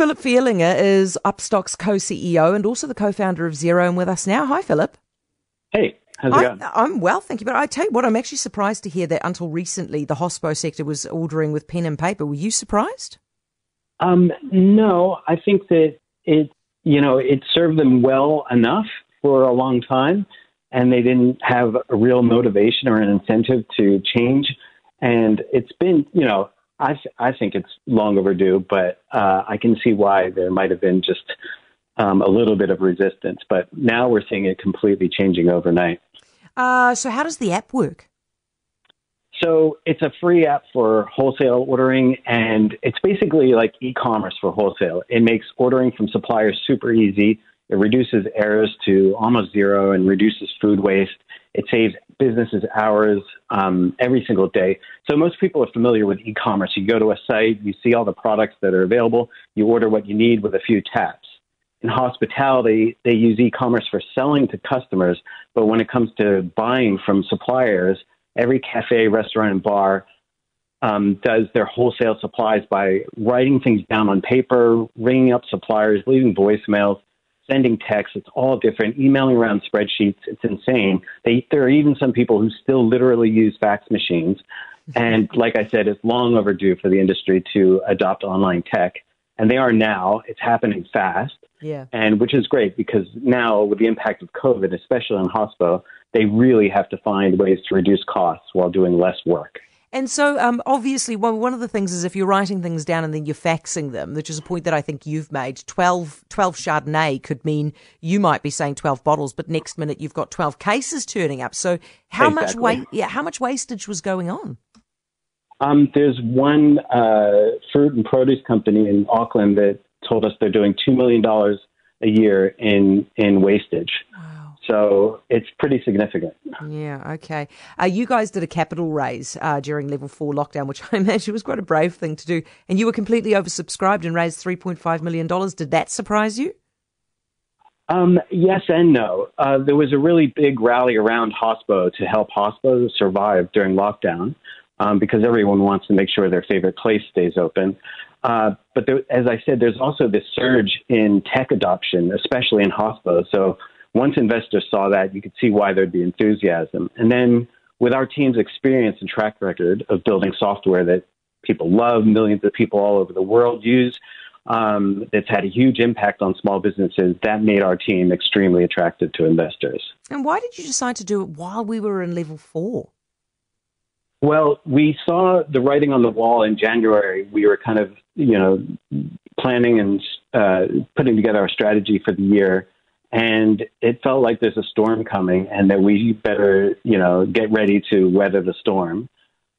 Philip Fierlinger is Upstock's co CEO and also the co founder of Xero and with us now. Hi, Philip. Hey. How's it going? I'm well, thank you. But I tell you what, I'm actually surprised to hear that until recently the hospo sector was ordering with pen and paper. Were you surprised? Um, no, I think that it, you know, it served them well enough for a long time, and they didn't have a real motivation or an incentive to change. And it's been, you know, I th- I think it's long overdue, but uh, I can see why there might have been just um, a little bit of resistance. But now we're seeing it completely changing overnight. Uh, so how does the app work? So it's a free app for wholesale ordering, and it's basically like e-commerce for wholesale. It makes ordering from suppliers super easy. It reduces errors to almost zero and reduces food waste. It saves businesses hours um, every single day. So most people are familiar with e-commerce. You go to a site, you see all the products that are available, you order what you need with a few taps. In hospitality, they use e-commerce for selling to customers, but when it comes to buying from suppliers, every cafe, restaurant, and bar um, does their wholesale supplies by writing things down on paper, ringing up suppliers, leaving voicemails, sending texts. It's all different. Emailing around spreadsheets. It's insane. They, there are even some people who still literally use fax machines. And like I said, it's long overdue for the industry to adopt online tech. And they are now. It's happening fast. Yeah. And which is great because now with the impact of COVID, especially on hospital, they really have to find ways to reduce costs while doing less work. And so, um, obviously, well, one of the things is if you're writing things down and then you're faxing them, which is a point that I think you've made, 12, 12 Chardonnay could mean you might be saying 12 bottles, but next minute you've got 12 cases turning up. So how exactly. much wa- yeah, how much wastage was going on? Um, there's one uh, fruit and produce company in Auckland that told us they're doing $2 million a year in, in wastage. Wow. So it's pretty significant. Yeah, okay. Uh, you guys did a capital raise uh, during level four lockdown, which I imagine was quite a brave thing to do. And you were completely oversubscribed and raised $3.5 million. Did that surprise you? Um, yes and no. Uh, there was a really big rally around Hospo to help Hospo survive during lockdown um, because everyone wants to make sure their favorite place stays open. Uh, but there, as I said, there's also this surge in tech adoption, especially in Hospo. So once investors saw that, you could see why there'd be enthusiasm. And then with our team's experience and track record of building software that people love, millions of people all over the world use, um, that's had a huge impact on small businesses, that made our team extremely attractive to investors. And why did you decide to do it while we were in level four? Well, we saw the writing on the wall in January. We were kind of, you know, planning and uh, putting together our strategy for the year and it felt like there's a storm coming and that we better, you know, get ready to weather the storm.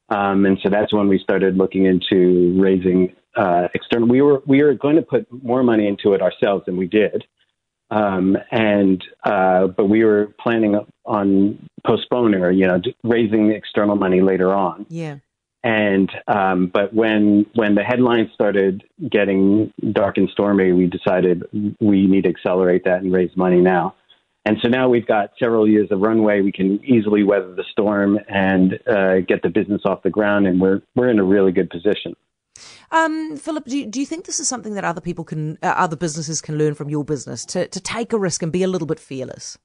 Um, and so that's when we started looking into raising uh, external. We were we were going to put more money into it ourselves than we did, um, and uh, but we were planning on postponing or you know raising external money later on. Yeah. And um, but when when the headlines started getting dark and stormy, we decided we need to accelerate that and raise money now. And so now we've got several years of runway. We can easily weather the storm and uh, get the business off the ground, and we're we're in a really good position. Um, Philip, do you, do you think this is something that other people can, uh, other businesses can learn from your business to to take a risk and be a little bit fearless?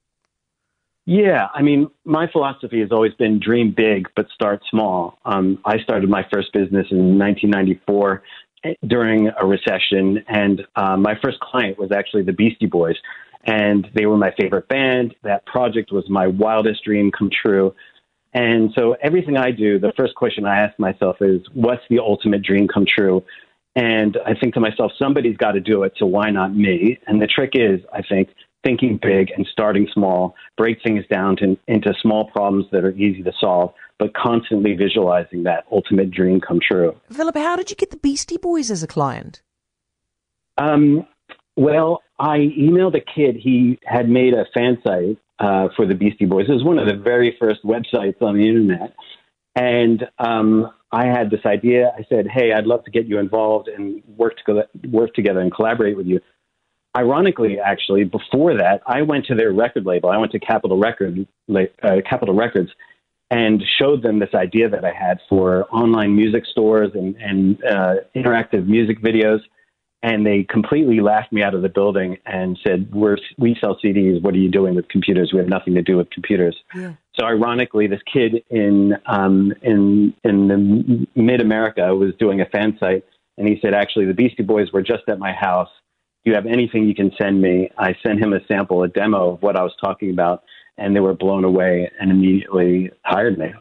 Yeah, I mean, my philosophy has always been dream big, but start small. Um, I started my first business in 1994 eh, during a recession, and uh, my first client was actually the Beastie Boys, and they were my favorite band. That project was my wildest dream come true. And so everything I do, the first question I ask myself is, what's the ultimate dream come true? And I think to myself, somebody's got to do it, so why not me? And the trick is, I think, thinking big and starting small, break things down to, into small problems that are easy to solve, but constantly visualizing that ultimate dream come true. Philip, how did you get the Beastie Boys as a client? Um, well, I emailed a kid. He had made a fan site uh, for the Beastie Boys. It was one of the very first websites on the internet. And um, I had this idea. I said, "Hey, I'd love to get you involved and work to work together and collaborate with you." Ironically, actually, before that, I went to their record label. I went to Capitol Record, uh, Capitol Records, and showed them this idea that I had for online music stores and, and uh, interactive music videos. and they completely laughed me out of the building and said, "We're we sell CDs. What are you doing with computers? We have nothing to do with computers." Yeah. So ironically, this kid in um, in in the mid America was doing a fan site, and he said, "Actually, the Beastie Boys were just at my house. Do you have anything you can send me?" I sent him a sample, a demo of what I was talking about, and they were blown away and immediately hired me.